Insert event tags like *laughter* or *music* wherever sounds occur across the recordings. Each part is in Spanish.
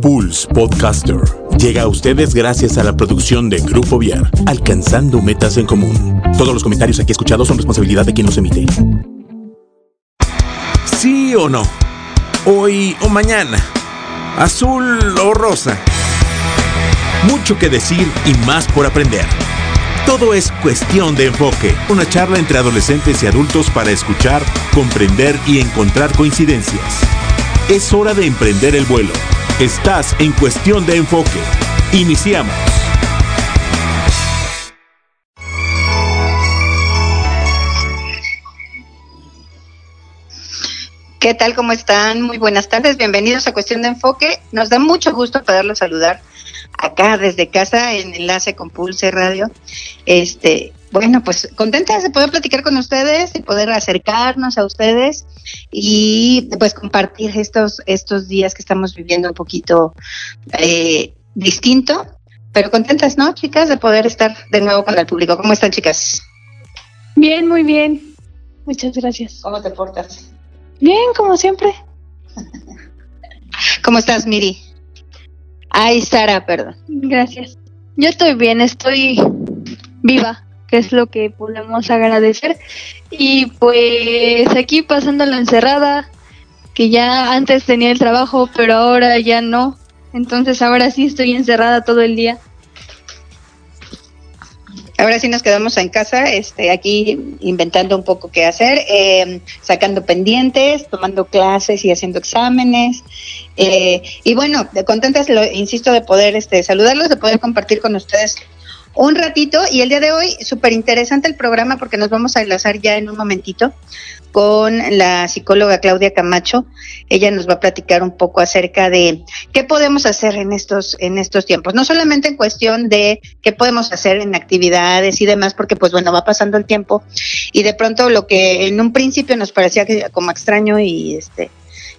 Pulse Podcaster llega a ustedes gracias a la producción de Grupo Viar, alcanzando metas en común. Todos los comentarios aquí escuchados son responsabilidad de quien los emite. ¿Sí o no? Hoy o mañana. Azul o rosa. Mucho que decir y más por aprender. Todo es cuestión de enfoque. Una charla entre adolescentes y adultos para escuchar, comprender y encontrar coincidencias. Es hora de emprender el vuelo. Estás en cuestión de enfoque. Iniciamos. ¿Qué tal? ¿Cómo están? Muy buenas tardes. Bienvenidos a Cuestión de Enfoque. Nos da mucho gusto poderlos saludar acá desde casa en Enlace con Pulse Radio. Este, bueno, pues contentas de poder platicar con ustedes, de poder acercarnos a ustedes y pues compartir estos, estos días que estamos viviendo un poquito eh, distinto, pero contentas, ¿no, chicas, de poder estar de nuevo con el público? ¿Cómo están, chicas? Bien, muy bien. Muchas gracias. ¿Cómo te portas? Bien, como siempre. *laughs* ¿Cómo estás, Miri? Ay, Sara, perdón. Gracias. Yo estoy bien, estoy viva, es lo que podemos agradecer. Y pues aquí pasando la encerrada, que ya antes tenía el trabajo, pero ahora ya no. Entonces ahora sí estoy encerrada todo el día. Ahora sí nos quedamos en casa, este, aquí inventando un poco qué hacer, eh, sacando pendientes, tomando clases y haciendo exámenes. Eh, y bueno, contentas, lo, insisto, de poder este, saludarlos, de poder compartir con ustedes un ratito. Y el día de hoy, súper interesante el programa porque nos vamos a enlazar ya en un momentito con la psicóloga Claudia Camacho. Ella nos va a platicar un poco acerca de qué podemos hacer en estos, en estos tiempos. No solamente en cuestión de qué podemos hacer en actividades y demás, porque pues bueno, va pasando el tiempo y de pronto lo que en un principio nos parecía que como extraño y este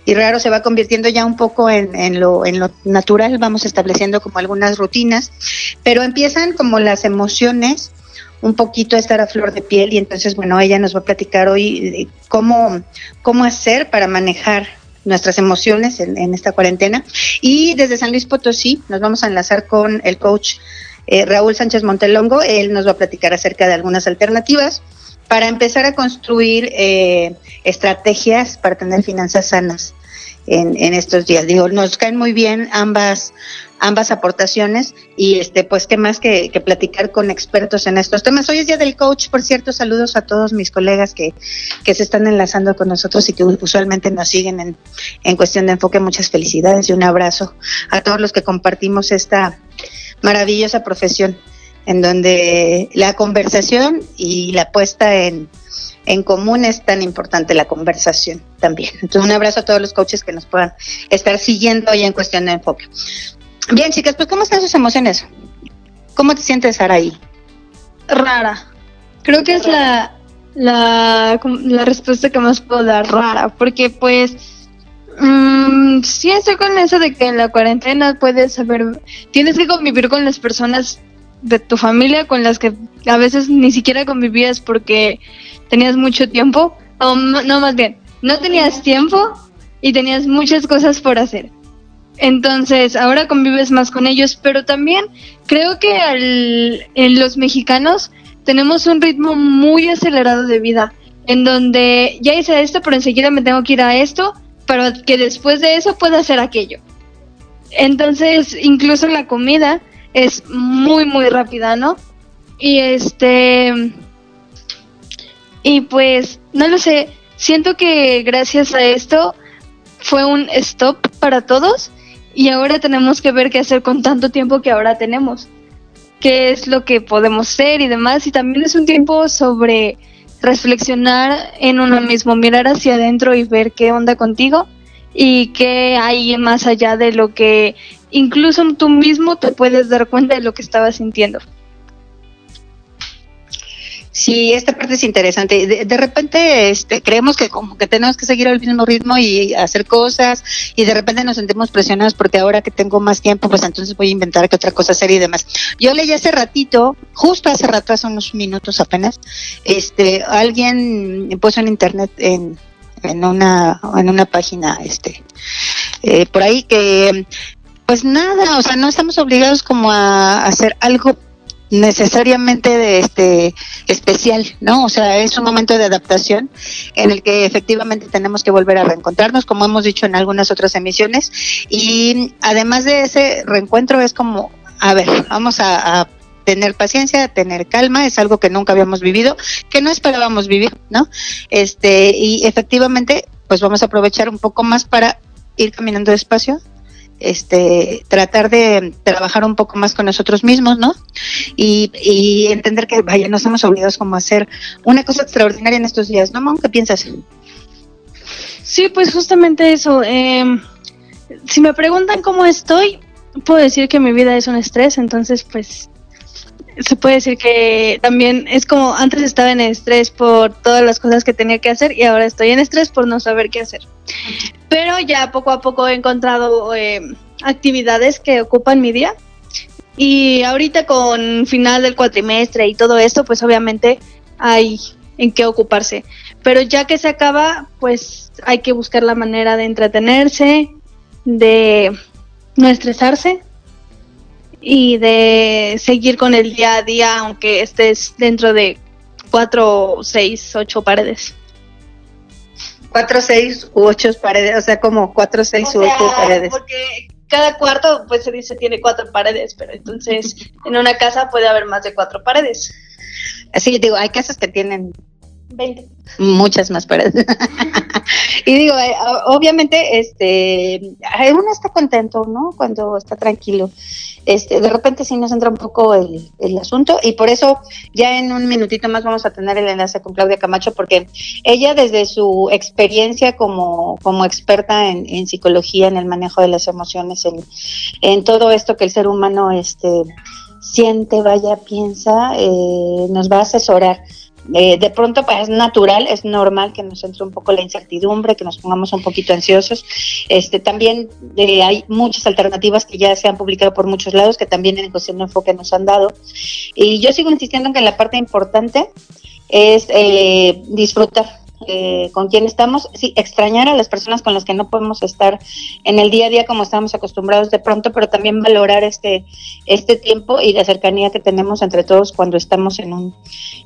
y raro se va convirtiendo ya un poco en, lo, en lo natural, vamos estableciendo como algunas rutinas, pero empiezan como las emociones un poquito a estar a flor de piel y entonces, bueno, ella nos va a platicar hoy cómo, cómo hacer para manejar nuestras emociones en, esta cuarentena. Y desde San Luis Potosí nos vamos a enlazar con el coach eh, Raúl Sánchez Montelongo. Él nos va a platicar acerca de algunas alternativas para empezar a construir eh, estrategias para tener finanzas sanas en, en estos días. Digo, nos caen muy bien ambas ambas aportaciones y este pues qué más que, platicar con expertos en estos temas. Hoy es día del coach, por cierto, saludos a todos mis colegas que, que se están enlazando con nosotros y que usualmente nos siguen en, en cuestión de enfoque. Muchas felicidades y un abrazo a todos los que compartimos esta maravillosa profesión en donde la conversación y la puesta en, en común es tan importante la conversación también. Entonces, un abrazo a todos los coaches que nos puedan estar siguiendo hoy en cuestión de enfoque. Bien, chicas, pues ¿cómo están sus emociones? ¿Cómo te sientes, ahí? Rara. Creo que es la, la, la respuesta que más puedo dar, rara, porque pues mmm, sí estoy con eso de que en la cuarentena puedes saber, tienes que convivir con las personas de tu familia con las que a veces ni siquiera convivías porque tenías mucho tiempo, o no más bien, no tenías tiempo y tenías muchas cosas por hacer. Entonces, ahora convives más con ellos, pero también creo que al, en los mexicanos tenemos un ritmo muy acelerado de vida, en donde ya hice esto, pero enseguida me tengo que ir a esto, para que después de eso pueda hacer aquello. Entonces, incluso la comida es muy, muy rápida, ¿no? Y este... Y pues, no lo sé, siento que gracias a esto fue un stop para todos y ahora tenemos que ver qué hacer con tanto tiempo que ahora tenemos, qué es lo que podemos ser y demás. Y también es un tiempo sobre reflexionar en uno mismo, mirar hacia adentro y ver qué onda contigo y qué hay más allá de lo que incluso tú mismo te puedes dar cuenta de lo que estabas sintiendo. Sí, esta parte es interesante. De, repente este, creemos que como que tenemos que seguir al mismo ritmo y hacer cosas y de repente nos sentimos presionados porque ahora que tengo más tiempo, pues entonces voy a inventar que otra cosa hacer y demás. Yo leí hace ratito, justo hace rato, hace unos minutos apenas, este, alguien puso en internet en, en una en una página este eh, por ahí que pues nada, o sea, no estamos obligados como a hacer algo necesariamente de este especial, ¿no? O sea, es un momento de adaptación en el que efectivamente tenemos que volver a reencontrarnos, como hemos dicho en algunas otras emisiones, y además de ese reencuentro es como, a ver, vamos a, a tener paciencia, tener calma, es algo que nunca habíamos vivido, que no esperábamos vivir, ¿no? Este, y efectivamente, pues vamos a aprovechar un poco más para ir caminando despacio, este, tratar de trabajar un poco más con nosotros mismos, ¿no? Y, y entender que, vaya, nos hemos obligados como a hacer una cosa extraordinaria en estos días, ¿no, Mon? ¿Qué piensas? Sí, pues justamente eso. Eh, si me preguntan cómo estoy, puedo decir que mi vida es un estrés, entonces pues se puede decir que también es como antes estaba en estrés por todas las cosas que tenía que hacer y ahora estoy en estrés por no saber qué hacer. Pero ya poco a poco he encontrado eh, actividades que ocupan mi día y ahorita con final del cuatrimestre y todo esto, pues obviamente hay en qué ocuparse. Pero ya que se acaba, pues hay que buscar la manera de entretenerse, de no estresarse y de seguir con el día a día, aunque estés dentro de cuatro, seis, ocho paredes. Cuatro, seis u ocho paredes, o sea, como cuatro, seis O u sea, ocho paredes. Porque cada cuarto, pues se dice tiene cuatro paredes, pero entonces en una casa puede haber más de cuatro paredes. Así digo, hay casas que tienen Veinte. muchas más paredes. *laughs* y digo, eh, obviamente, este, uno está contento, ¿no? Cuando está tranquilo. Este, de repente sí nos entra un poco el, el asunto y por eso ya en un minutito más vamos a tener el enlace con Claudia Camacho porque ella desde su experiencia como, como experta en, en psicología, en el manejo de las emociones, en, en todo esto que el ser humano este, siente, vaya, piensa, eh, nos va a asesorar. Eh, de pronto pues, es natural, es normal que nos entre un poco la incertidumbre, que nos pongamos un poquito ansiosos. Este, también eh, hay muchas alternativas que ya se han publicado por muchos lados, que también en cuestión de enfoque nos han dado. Y yo sigo insistiendo en que la parte importante es eh, disfrutar eh, con quién estamos, sí, extrañar a las personas con las que no podemos estar en el día a día como estamos acostumbrados de pronto, pero también valorar este, este tiempo y la cercanía que tenemos entre todos cuando estamos en, un,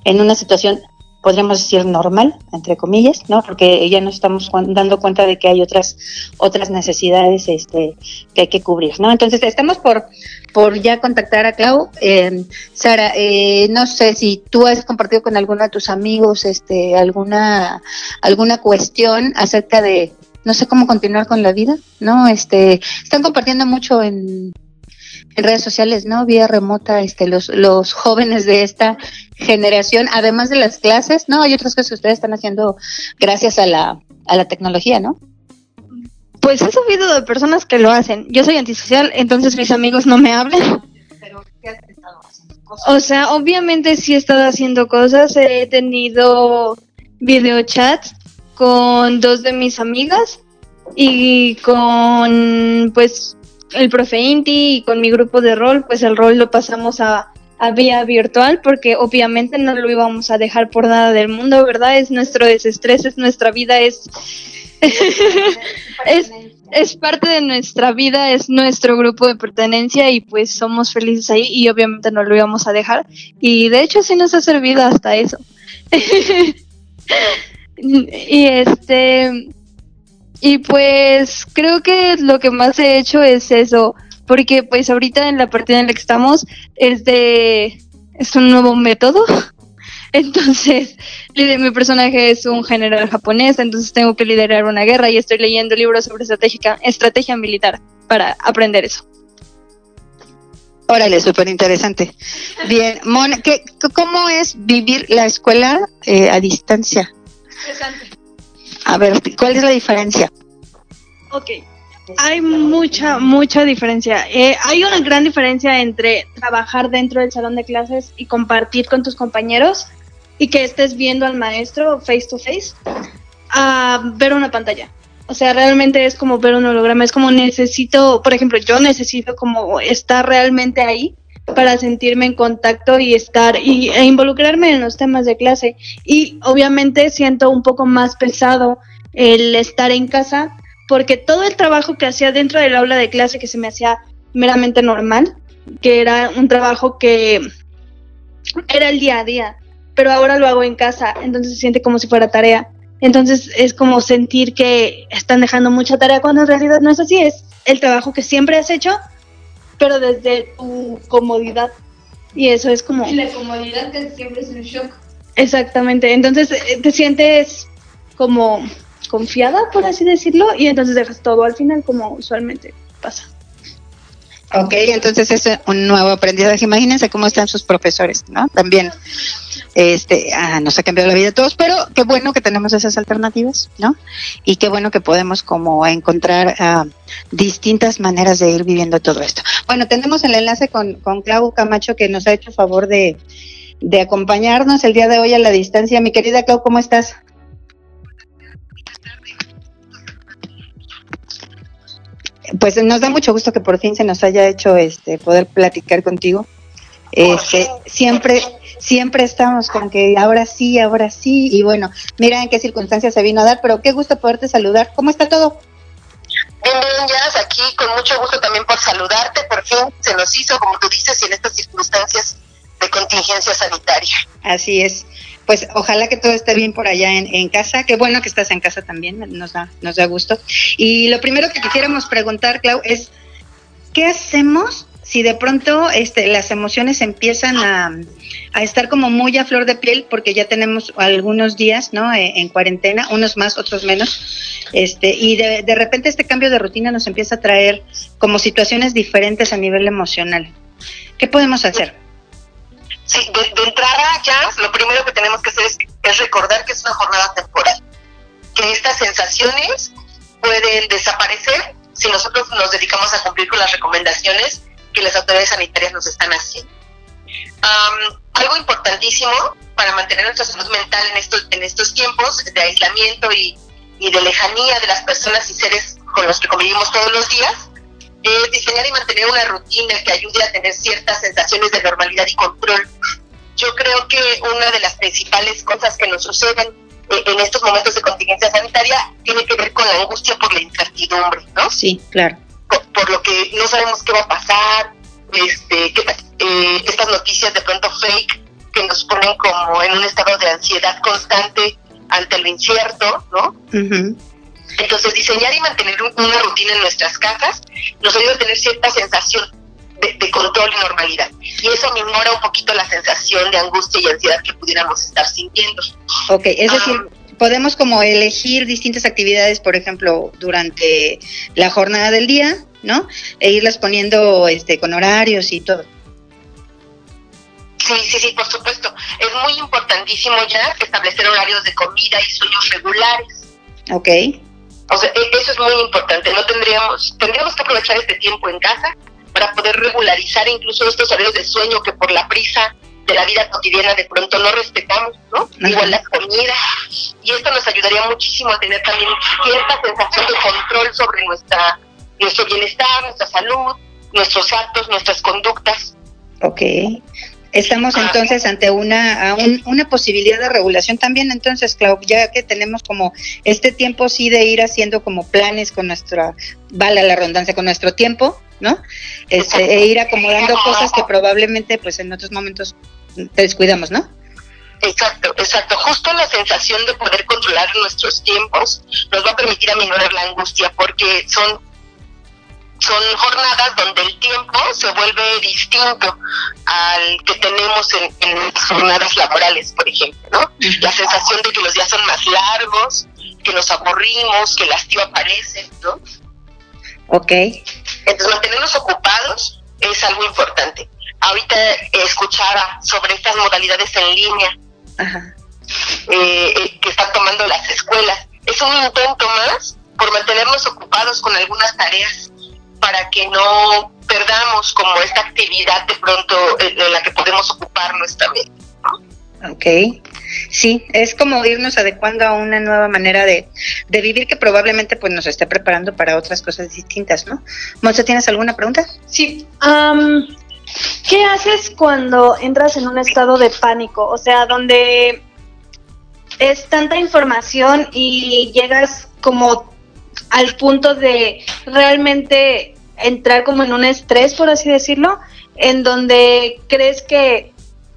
en una situación, podríamos decir, normal, entre comillas, ¿no? Porque ya nos estamos dando cuenta de que hay otras, otras necesidades este, que hay que cubrir, ¿no? Entonces, estamos por, por ya contactar a Clau. Eh, Sara, eh, no sé si tú has compartido con alguno de tus amigos este, alguna, alguna cuestión acerca de, no sé cómo continuar con la vida, ¿no? Este, están compartiendo mucho en, en redes sociales, ¿no? Vía remota, este, los, los jóvenes de esta generación, además de las clases, ¿no? Hay otras cosas que ustedes están haciendo gracias a la, a la tecnología, ¿no? Pues he sabido de personas que lo hacen. Yo soy antisocial, entonces mis amigos no me hablan. Pero, ¿qué has estado haciendo? O sea, obviamente sí he estado haciendo cosas. He tenido videochats con dos de mis amigas y con pues el profe Inti y con mi grupo de rol, pues el rol lo pasamos a, a vía virtual porque obviamente no lo íbamos a dejar por nada del mundo, ¿verdad? Es nuestro desestrés, es nuestra vida, es es, es parte de nuestra vida, es nuestro grupo de pertenencia y pues somos felices ahí y obviamente no lo íbamos a dejar. Y de hecho sí nos ha servido hasta eso. *laughs* y este y pues creo que lo que más he hecho es eso, porque pues ahorita en la partida en la que estamos es de es un nuevo método. Entonces, *laughs* mi personaje es un general japonés, entonces tengo que liderar una guerra y estoy leyendo libros sobre estratégica, estrategia militar para aprender eso. Órale, súper interesante. Bien, Mon, ¿qué, ¿cómo es vivir la escuela eh, a distancia? A ver, ¿cuál es la diferencia? Ok. Hay mucha, mucha diferencia. Eh, hay una gran diferencia entre trabajar dentro del salón de clases y compartir con tus compañeros y que estés viendo al maestro face to face a ver una pantalla. O sea, realmente es como ver un holograma. Es como necesito, por ejemplo, yo necesito como estar realmente ahí para sentirme en contacto y estar y, e involucrarme en los temas de clase. Y obviamente siento un poco más pesado el estar en casa porque todo el trabajo que hacía dentro del aula de clase que se me hacía meramente normal, que era un trabajo que era el día a día, pero ahora lo hago en casa, entonces se siente como si fuera tarea. Entonces es como sentir que están dejando mucha tarea cuando en realidad no es así, es el trabajo que siempre has hecho, pero desde tu comodidad. Y eso es como... la comodidad que siempre es un shock. Exactamente, entonces eh, te sientes como confiada, por así decirlo, y entonces dejas todo al final como usualmente pasa. Ok, entonces es un nuevo aprendizaje. Imagínense cómo están sus profesores, ¿no? También este, ah, nos ha cambiado la vida a todos, pero qué bueno que tenemos esas alternativas, ¿no? Y qué bueno que podemos como encontrar ah, distintas maneras de ir viviendo todo esto. Bueno, tenemos el enlace con, con Clau Camacho que nos ha hecho favor de, de acompañarnos el día de hoy a la distancia. Mi querida Clau, ¿cómo estás? Pues nos da mucho gusto que por fin se nos haya hecho este poder platicar contigo. Este, siempre siempre estamos con que ahora sí, ahora sí, y bueno, mira en qué circunstancias se vino a dar, pero qué gusto poderte saludar. ¿Cómo está todo? Bien, bien, Jazz, aquí con mucho gusto también por saludarte, por fin se nos hizo, como tú dices, y en estas circunstancias contingencia sanitaria. Así es. Pues ojalá que todo esté bien por allá en, casa. Qué bueno que estás en casa también, nos da, nos da gusto. Y lo primero que quisiéramos preguntar, Clau, es ¿qué hacemos si de pronto este, las emociones empiezan a, a, estar como muy a flor de piel, porque ya tenemos algunos días, ¿no? En, en cuarentena, unos más, otros menos, este, y de, de, repente este cambio de rutina nos empieza a traer como situaciones diferentes a nivel emocional. ¿Qué podemos hacer? Sí, de, de entrada ya, lo primero que tenemos que hacer es, es recordar que es una jornada temporal, que estas sensaciones pueden desaparecer si nosotros nos dedicamos a cumplir con las recomendaciones que las autoridades sanitarias nos están haciendo. Um, algo importantísimo para mantener nuestra salud mental en estos, en estos tiempos de aislamiento y, y de lejanía de las personas y seres con los que convivimos todos los días diseñar y mantener una rutina que ayude a tener ciertas sensaciones de normalidad y control. Yo creo que una de las principales cosas que nos suceden en estos momentos de contingencia sanitaria tiene que ver con la angustia por la incertidumbre, ¿no? Sí, claro por, por, lo que no sabemos qué va a pasar, este, que, eh, estas noticias de pronto fake que nos ponen como en un estado de ansiedad constante ante lo incierto, ¿no? Uh -huh. Entonces, diseñar y mantener una rutina en nuestras casas nos ayuda a tener cierta sensación de, de, control y normalidad. Y eso minora un poquito la sensación de angustia y ansiedad que pudiéramos estar sintiendo. Ok, es decir, um, podemos como elegir distintas actividades, por ejemplo, durante la jornada del día, ¿no? E irlas poniendo este con horarios y todo. Sí, sí, sí, por supuesto. Es muy importantísimo ya establecer horarios de comida y sueños regulares. Ok. O sea, eso es muy importante. No tendríamos, tendríamos que aprovechar este tiempo en casa para poder regularizar incluso estos horarios de sueño que por la prisa de la vida cotidiana de pronto no respetamos, ¿no? Igual la comida. Y esto nos ayudaría muchísimo a tener también cierta sensación de control sobre nuestra nuestro bienestar, nuestra salud, nuestros actos, nuestras conductas. Ok. Estamos entonces ante una, un, una posibilidad de regulación también, entonces, Clau, ya que tenemos como este tiempo sí de ir haciendo como planes con nuestra, vale la redundancia, con nuestro tiempo, ¿no? Este, e ir acomodando cosas que probablemente pues en otros momentos te descuidamos, ¿no? Exacto, exacto. Justo la sensación de poder controlar nuestros tiempos nos va a permitir aminorar la angustia porque son son jornadas donde el tiempo se vuelve distinto al que tenemos en, en jornadas laborales, por ejemplo, ¿no? La sensación de que los días son más largos, que nos aburrimos, que el hastío aparece, ¿no? Ok. Entonces, mantenernos ocupados es algo importante. Ahorita escuchaba sobre estas modalidades en línea Ajá. Eh, que están tomando las escuelas. Es un intento más por mantenernos ocupados con algunas tareas para que no perdamos como esta actividad de pronto en, en la que podemos ocupar nuestra mente. ¿no? Ok, sí, es como irnos adecuando a una nueva manera de, de, vivir que probablemente pues nos esté preparando para otras cosas distintas, ¿no? Monza, ¿tienes alguna pregunta? Sí, um, ¿qué haces cuando entras en un estado de pánico? O sea, donde es tanta información y llegas como al punto de realmente entrar como en un estrés, por así decirlo, en donde crees que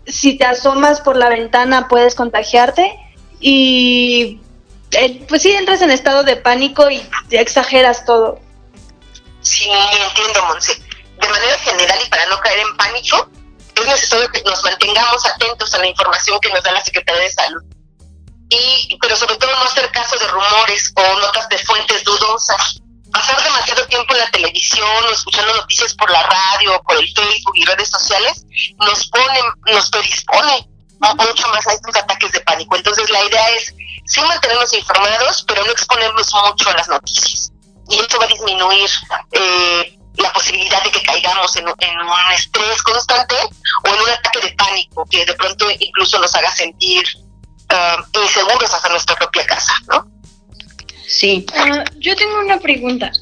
si te asomas por la ventana puedes contagiarte y eh, pues sí entras en estado de pánico y exageras todo. Sí, entiendo, Monse. De manera general y para no caer en pánico, es necesario que nos mantengamos atentos a la información que nos da la Secretaría de Salud. Y, pero sobre todo no hacer caso de rumores o notas de fuentes dudosas. Pasar demasiado tiempo en la televisión o escuchando noticias por la radio o por el Facebook y redes sociales nos pone, nos predispone mucho más a estos ataques de pánico. Entonces la idea es sí mantenernos informados, pero no exponernos mucho a las noticias. Y esto va a disminuir eh, la posibilidad de que caigamos en, un estrés constante o en un ataque de pánico que de pronto incluso nos haga sentir uh, inseguros hasta nuestra propia casa, ¿no? Sí. Ah, yo tengo una pregunta.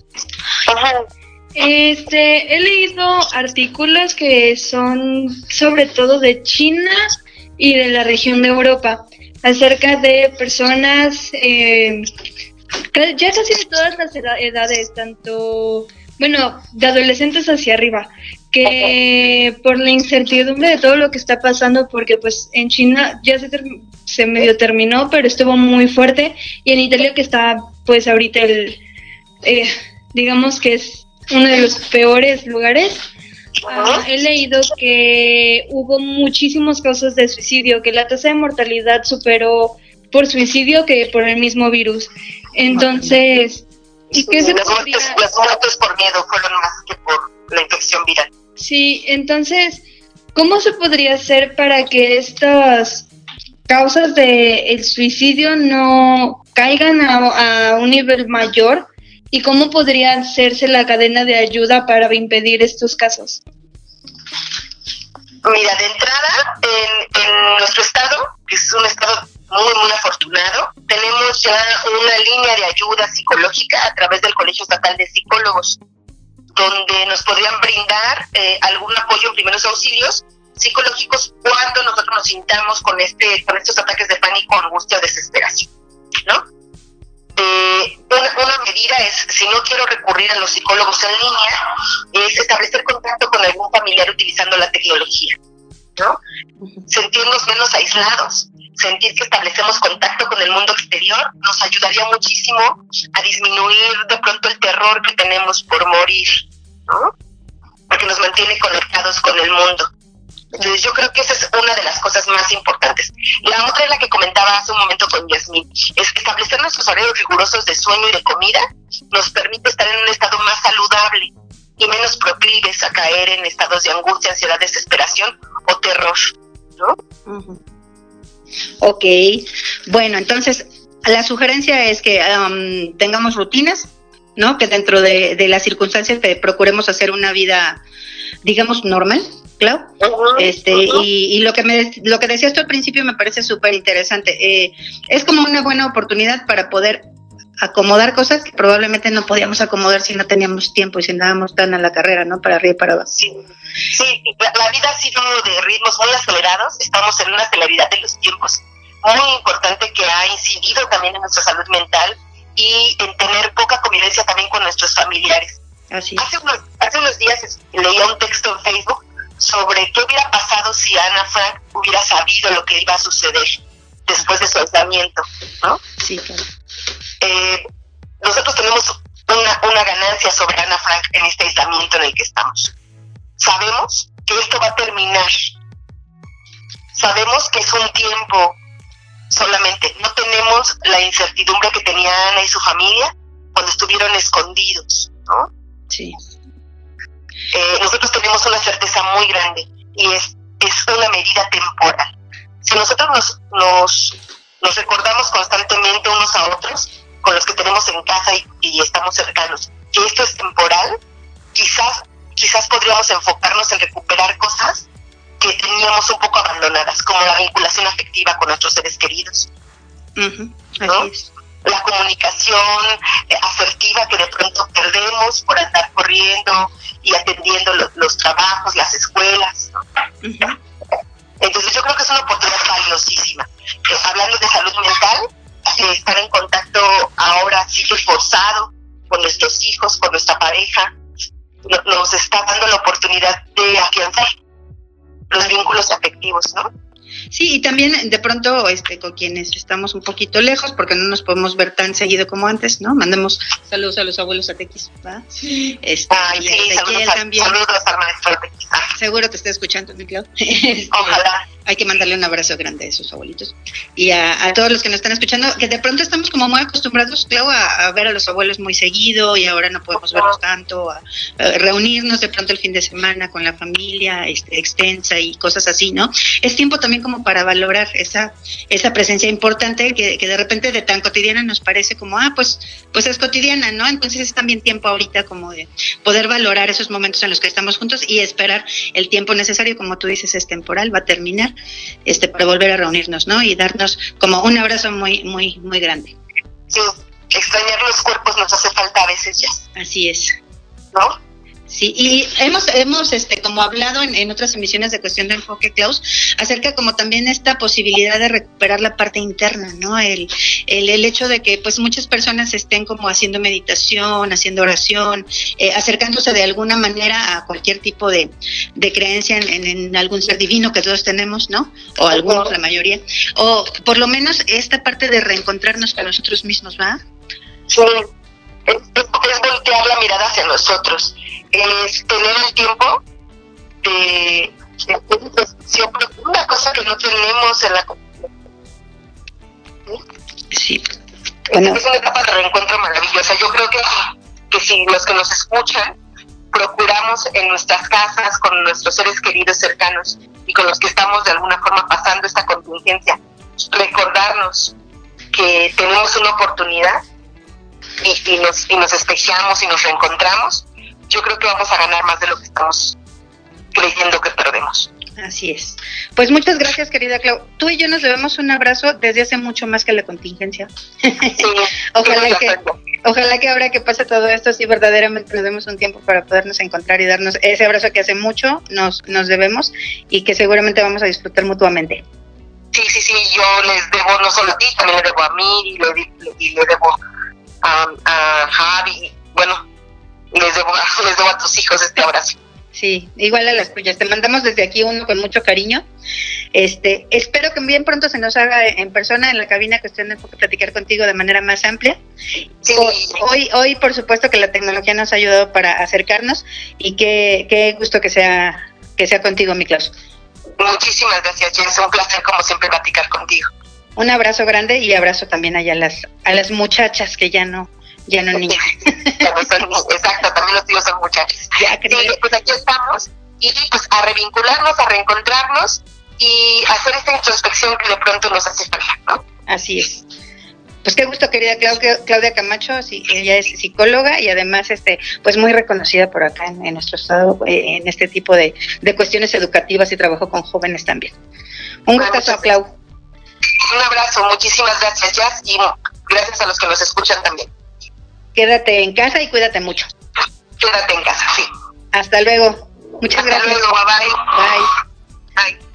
Este, he leído artículos que son sobre todo de China y de la región de Europa acerca de personas, eh, ya casi de todas las edades, tanto bueno, de adolescentes hacia arriba, que por la incertidumbre de todo lo que está pasando, porque pues en China ya se, se medio terminó, pero estuvo muy fuerte, y en Italia que está pues ahorita el, eh, digamos que es uno de los peores lugares, ah, he leído que hubo muchísimos casos de suicidio, que la tasa de mortalidad superó por suicidio que por el mismo virus. Entonces, ¿Y qué se las, muertes, las muertes por miedo fueron más que por la infección viral. Sí, entonces, ¿cómo se podría hacer para que estas causas del el suicidio no caigan a, un nivel mayor? ¿Y cómo podría hacerse la cadena de ayuda para impedir estos casos? Mira, de entrada, en, en nuestro estado, que es un estado muy, muy afortunado. Tenemos ya una línea de ayuda psicológica a través del Colegio Estatal de Psicólogos, donde nos podrían brindar eh, algún apoyo en primeros auxilios psicológicos cuando nosotros nos sintamos con, este, con estos ataques de pánico, angustia o desesperación. ¿no? Eh, una, una, medida es, si no quiero recurrir a los psicólogos en línea, es establecer contacto con algún familiar utilizando la tecnología. ¿no? Sentirnos menos aislados, sentir que establecemos contacto con el mundo exterior nos ayudaría muchísimo a disminuir de pronto el terror que tenemos por morir, ¿no? Porque nos mantiene conectados con el mundo. Entonces yo creo que esa es una de las cosas más importantes. La otra es la que comentaba hace un momento con Yasmin, es que establecer nuestros horarios rigurosos de sueño y de comida nos permite estar en un estado más saludable y menos proclives a caer en estados de angustia, ansiedad, desesperación o terror, ¿no? Ok, bueno, entonces la sugerencia es que um, tengamos rutinas, ¿no? Que dentro de, las circunstancias que procuremos hacer una vida, digamos, normal, claro. este, y, lo que me, lo que decías tú al principio me parece súper interesante. Eh, es como una buena oportunidad para poder acomodar cosas que probablemente no podíamos acomodar si no teníamos tiempo y si andábamos tan a la carrera, ¿no? Para arriba y para abajo. Sí, sí la, vida ha sido de ritmos muy acelerados, estamos en una celeridad de los tiempos muy importante que ha incidido también en nuestra salud mental y en tener poca convivencia también con nuestros familiares. Así hace, unos, hace unos días leía un texto en Facebook sobre qué hubiera pasado si Ana Frank hubiera sabido lo que iba a suceder después de su aislamiento, ¿no? Sí, claro eh, nosotros tenemos una, una ganancia sobre Ana Frank en este aislamiento en el que estamos. Sabemos que esto va a terminar. Sabemos que es un tiempo solamente. No tenemos la incertidumbre que tenía Ana y su familia cuando estuvieron escondidos, ¿no? Sí. Eh, nosotros tenemos una certeza muy grande y es, es una medida temporal. Si nosotros nos, nos, nos recordamos constantemente unos a otros, con los que tenemos en casa y, estamos cercanos, que esto es temporal, quizás, quizás podríamos enfocarnos en recuperar cosas que teníamos un poco abandonadas, como la vinculación afectiva con nuestros seres queridos. La comunicación eh, asertiva que de pronto perdemos por estar corriendo y atendiendo los trabajos, las escuelas. Entonces yo creo que es una oportunidad valiosísima. Eh, hablando de salud mental, estar en contacto ahora sí forzado con nuestros hijos, con nuestra pareja, nos está dando la oportunidad de afianzar los vínculos afectivos, ¿no? Sí, y también de pronto este, con quienes estamos un poquito lejos, porque no nos podemos ver tan seguido como antes, ¿no? Mandamos saludos a los abuelos Atequis, ¿va? Este, Ay, sí, saludos, también. saludos Atequis. Seguro te está escuchando, mi Clau. Ojalá hay que mandarle un abrazo grande a esos abuelitos. Y a, todos los que nos están escuchando, que de pronto estamos como muy acostumbrados, claro, a, ver a los abuelos muy seguido y ahora no podemos verlos tanto, a, reunirnos de pronto el fin de semana con la familia este, extensa y cosas así, ¿no? Es tiempo también como para valorar esa, esa presencia importante que, que de repente de tan cotidiana nos parece como, ah, pues, pues es cotidiana, ¿no? Entonces es también tiempo ahorita como de poder valorar esos momentos en los que estamos juntos y esperar el tiempo necesario, como tú dices, es temporal, va a terminar este, para volver a reunirnos, ¿no? Y darnos como un abrazo muy, muy, muy grande. Sí, extrañar los cuerpos nos hace falta a veces ya. Así es. ¿No? Sí, y hemos, hemos este, como hablado en, en, otras emisiones de cuestión de enfoque, Klaus, acerca como también esta posibilidad de recuperar la parte interna, ¿no? El, el, el hecho de que pues muchas personas estén como haciendo meditación, haciendo oración, eh, acercándose de alguna manera a cualquier tipo de, de creencia en, en, algún ser divino que todos tenemos, ¿no? O algunos, la mayoría. O por lo menos esta parte de reencontrarnos con nosotros mismos, ¿va? Sí, es, es voltear la mirada hacia nosotros es tener el tiempo de, siempre una cosa que no tenemos en la Sí. Bueno. Es una etapa de reencuentro maravillosa. Yo creo que, que si los que nos escuchan procuramos en nuestras casas, con nuestros seres queridos cercanos y con los que estamos de alguna forma pasando esta contingencia, recordarnos que tenemos una oportunidad y, y nos, y nos espejamos y nos reencontramos, yo creo que vamos a ganar más de lo que estamos creyendo que perdemos. Así es. Pues muchas gracias, querida Clau. Tú y yo nos debemos un abrazo desde hace mucho más que la contingencia. Sí, *laughs* ojalá, que, ojalá que ahora que pase todo esto, sí verdaderamente nos demos un tiempo para podernos encontrar y darnos ese abrazo que hace mucho nos, nos debemos y que seguramente vamos a disfrutar mutuamente. Sí, sí, sí, yo les debo no solo a ti, también le debo a mí y le, le debo a, a Javi, debo, les *laughs* debo a tus hijos este abrazo. Sí, igual a las tuyas. Te mandamos desde aquí uno con mucho cariño. Este, espero que bien pronto se nos haga en persona en la cabina cuestión de platicar contigo de manera más amplia. Sí. Hoy, hoy por supuesto que la tecnología nos ha ayudado para acercarnos y qué, qué gusto que sea que sea contigo, mi Klaus. Muchísimas gracias, Es un placer como siempre platicar contigo. Un abrazo grande y abrazo también allá a las a las muchachas que ya no ya no niños. *laughs* exacto, también los tíos son muchachos. Ya creo. pues aquí estamos y pues a revincularnos, a reencontrarnos y hacer esta introspección que de pronto nos hace falta, ¿no? Así es. Pues qué gusto, querida Claudia, Claudia Camacho, sí, ella es psicóloga y además este, pues muy reconocida por acá en, nuestro estado eh, en este tipo de, de, cuestiones educativas y trabajo con jóvenes también. Un gustazo, Clau. Un abrazo, muchísimas gracias, Jazz, y gracias a los que nos escuchan también. Quédate en casa y cuídate mucho. Quédate en casa, sí. Hasta luego. Muchas Hasta gracias. Luego, bye bye. Bye.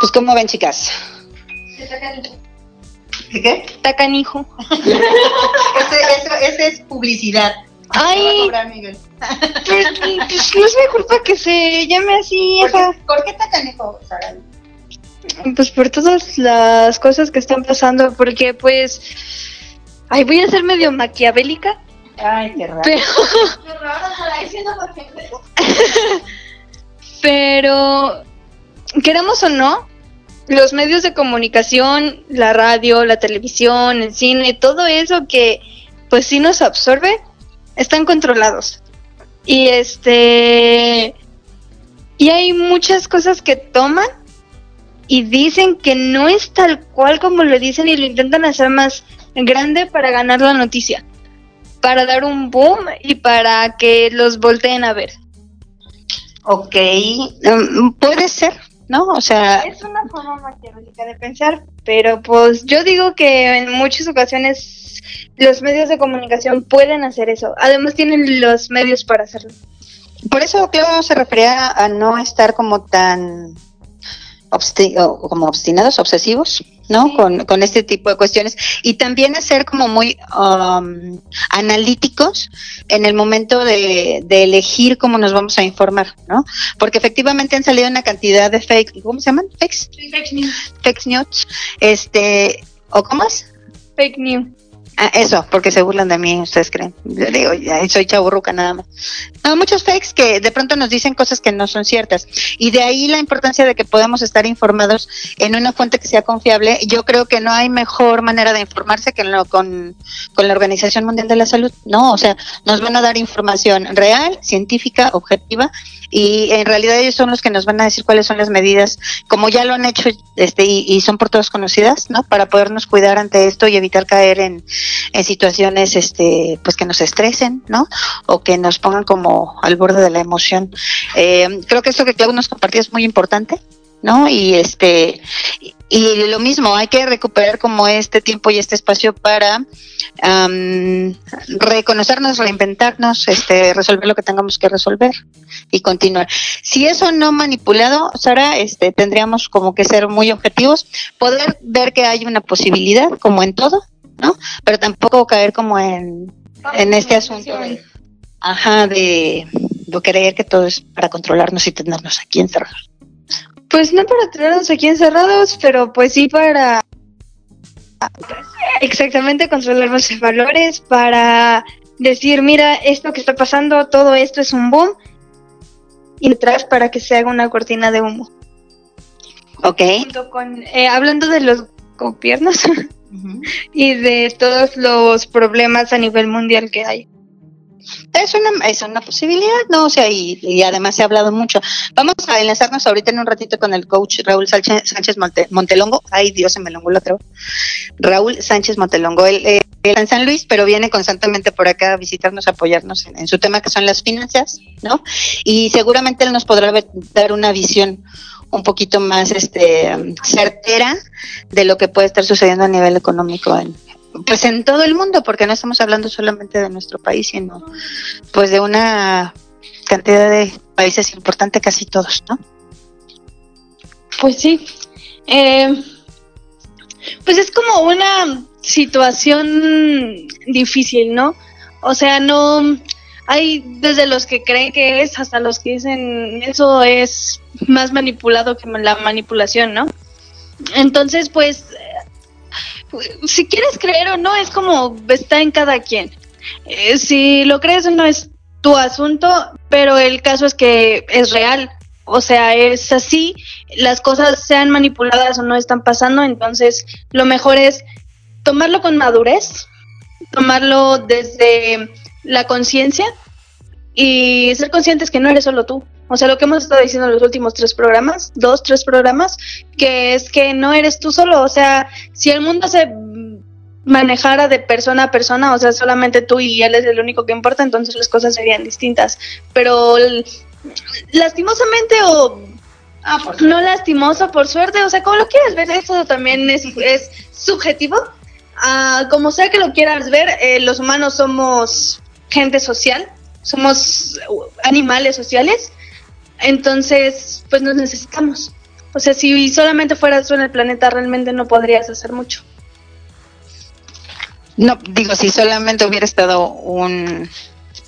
Pues cómo ven, chicas. ¿Qué? Está canijo. *laughs* ese, eso, ese es publicidad. Ay, pues, pues, no es mi culpa que se llame así, ¿Por qué, ¿por qué está canijo, Sara? Pues por todas las cosas que están pasando, porque pues Ay, voy a ser medio maquiavélica. Ay, qué raro. Pero, *laughs* pero queramos o no, los medios de comunicación, la radio, la televisión, el cine, todo eso que pues sí nos absorbe, están controlados. Y este y hay muchas cosas que toman y dicen que no es tal cual como lo dicen y lo intentan hacer más grande para ganar la noticia, para dar un boom y para que los volteen a ver. Ok, um, puede ser, ¿no? O sea... Es una forma maquiavélica de pensar, pero pues yo digo que en muchas ocasiones los medios de comunicación pueden hacer eso. Además tienen los medios para hacerlo. Por eso Cleo se refería a no estar como tan como obstinados, obsesivos, ¿no? Con, con, este tipo de cuestiones. Y también ser como muy um, analíticos en el momento de, de, elegir cómo nos vamos a informar, ¿no? Porque efectivamente han salido una cantidad de fake, ¿cómo se llaman? Fakes. Fake news. Fake news. Este, ¿o cómo es? Fake news. Ah, eso, porque se burlan de mí, ustedes creen. Yo digo, ya soy chaburruca nada más. No, muchos fakes que de pronto nos dicen cosas que no son ciertas. Y de ahí la importancia de que podamos estar informados en una fuente que sea confiable. Yo creo que no hay mejor manera de informarse que con, con la Organización Mundial de la Salud. No, o sea, nos van a dar información real, científica, objetiva y en realidad ellos son los que nos van a decir cuáles son las medidas, como ya lo han hecho este y, son por todos conocidas, ¿no? Para podernos cuidar ante esto y evitar caer en, en situaciones, este, pues que nos estresen, ¿no? O que nos pongan como al borde de la emoción. Eh, creo que esto que Clau nos compartió es muy importante. ¿No? Y este y lo mismo, hay que recuperar como este tiempo y este espacio para reconocernos, reinventarnos, este, resolver lo que tengamos que resolver y continuar. Si eso no manipulado, Sara, este, tendríamos como que ser muy objetivos, poder ver que hay una posibilidad, como en todo, ¿no? Pero tampoco caer como en, en este asunto ajá, de, de creer que todo es para controlarnos y tenernos aquí encerrados. Pues no para tenernos aquí encerrados, pero pues sí para exactamente controlar nuestros valores, para decir, mira, esto que está pasando, todo esto es un boom, y detrás para que se haga una cortina de humo. Ok. con, eh, hablando de los gobiernos *laughs* y de todos los problemas a nivel mundial que hay. Es una, es una posibilidad, ¿no? O sea, y, además se ha hablado mucho. Vamos a enlazarnos ahorita en un ratito con el coach Raúl Sánchez, Montelongo. Ay, Dios, se me lo otra vez. Raúl Sánchez Montelongo. Él, él, en San Luis, pero viene constantemente por acá a visitarnos, a apoyarnos en, su tema que son las finanzas, ¿no? Y seguramente él nos podrá dar una visión un poquito más este certera de lo que puede estar sucediendo a nivel económico en, pues en todo el mundo, porque no estamos hablando solamente de nuestro país, sino pues de una cantidad de países importantes, casi todos, ¿no? Pues sí. Eh, pues es como una situación difícil, ¿no? O sea, no hay desde los que creen que es hasta los que dicen eso es más manipulado que la manipulación, ¿no? Entonces, pues si quieres creer o no, es como está en cada quien. Eh, si lo crees o no es tu asunto, pero el caso es que es real. O sea, es así, las cosas sean manipuladas o no están pasando, entonces lo mejor es tomarlo con madurez, tomarlo desde la conciencia y ser conscientes que no eres solo tú. O sea, lo que hemos estado diciendo en los últimos tres programas, dos, tres programas, que es que no eres tú solo. O sea, si el mundo se manejara de persona a persona, o sea, solamente tú y él es el único que importa, entonces las cosas serían distintas. Pero lastimosamente o ah, no lastimoso, por suerte, o sea, como lo quieras ver, eso también es, es subjetivo. Ah, como sea que lo quieras ver, eh, los humanos somos gente social, somos animales sociales entonces, pues nos necesitamos. O sea, si solamente fueras tú en el planeta, realmente no podrías hacer mucho. No, digo, si solamente hubiera estado un,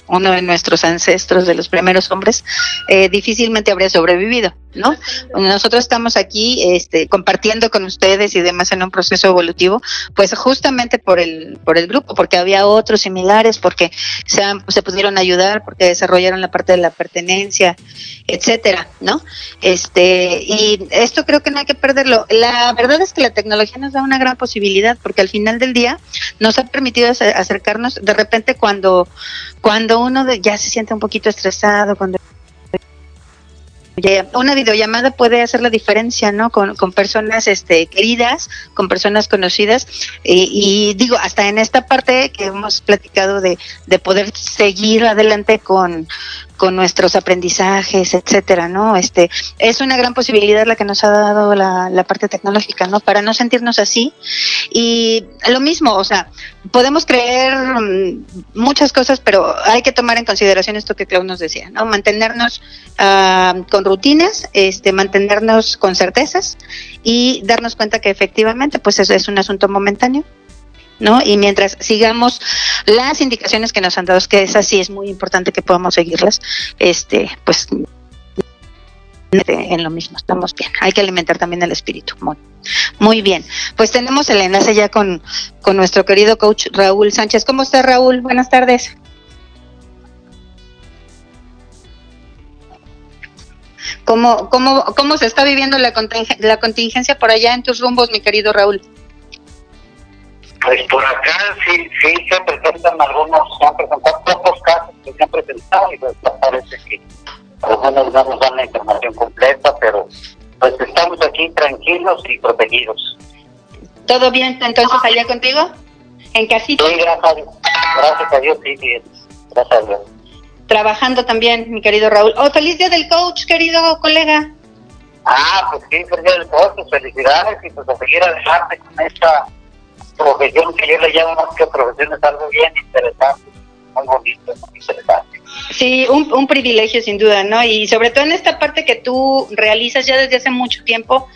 uno de nuestros ancestros, de los primeros hombres, eh, difícilmente habría sobrevivido. ¿no? Nosotros estamos aquí este, compartiendo con ustedes y demás en un proceso evolutivo, pues justamente por el, por el grupo, porque había otros similares, porque se, se pudieron ayudar, porque desarrollaron la parte de la pertenencia, etcétera, ¿no? Este, y esto creo que no hay que perderlo. La verdad es que la tecnología nos da una gran posibilidad, porque al final del día nos ha permitido acercarnos de repente cuando, cuando uno ya se siente un poquito estresado, cuando una videollamada puede hacer la diferencia, ¿no? Con, personas este, queridas, con personas conocidas. Y, digo, hasta en esta parte que hemos platicado de, de poder seguir adelante con, con nuestros aprendizajes, etcétera, ¿no? Este, es una gran posibilidad la que nos ha dado la, la parte tecnológica, ¿no? Para no sentirnos así. Y lo mismo, o sea, podemos creer mm, muchas cosas, pero hay que tomar en consideración esto que Clau nos decía, ¿no? Mantenernos ah, con rutinas, este, mantenernos con certezas y darnos cuenta que efectivamente, pues eso es un asunto momentáneo ¿no? Y mientras sigamos las indicaciones que nos han dado, que es así, es muy importante que podamos seguirlas, este, pues en lo mismo, estamos bien. Hay que alimentar también el espíritu. Muy, muy bien. Pues tenemos el enlace ya con, con nuestro querido coach Raúl Sánchez. ¿Cómo está Raúl? Buenas tardes. ¿Cómo, cómo, cómo se está viviendo la, la contingencia por allá en tus rumbos, mi querido Raúl? Pues por acá sí, sí se presentan algunos, se han presentado pocos casos que se han presentado y pues parece que algunos no nos dan la información completa, pero pues estamos aquí tranquilos y protegidos. ¿Todo bien entonces allá contigo? ¿En casita? Sí, gracias a Dios. Gracias a Dios, sí. Gracias a Dios. Trabajando también, mi querido Raúl. Oh, feliz día del coach, querido colega. Ah, pues sí, feliz día del coach, pues felicidades y pues a seguir adelante con esta profesión que yo le llamo más que profesión, es algo bien interesante, muy bonito, muy interesante. Sí, un, un, privilegio sin duda, ¿no? Y sobre todo en esta parte que tú realizas ya desde hace mucho tiempo,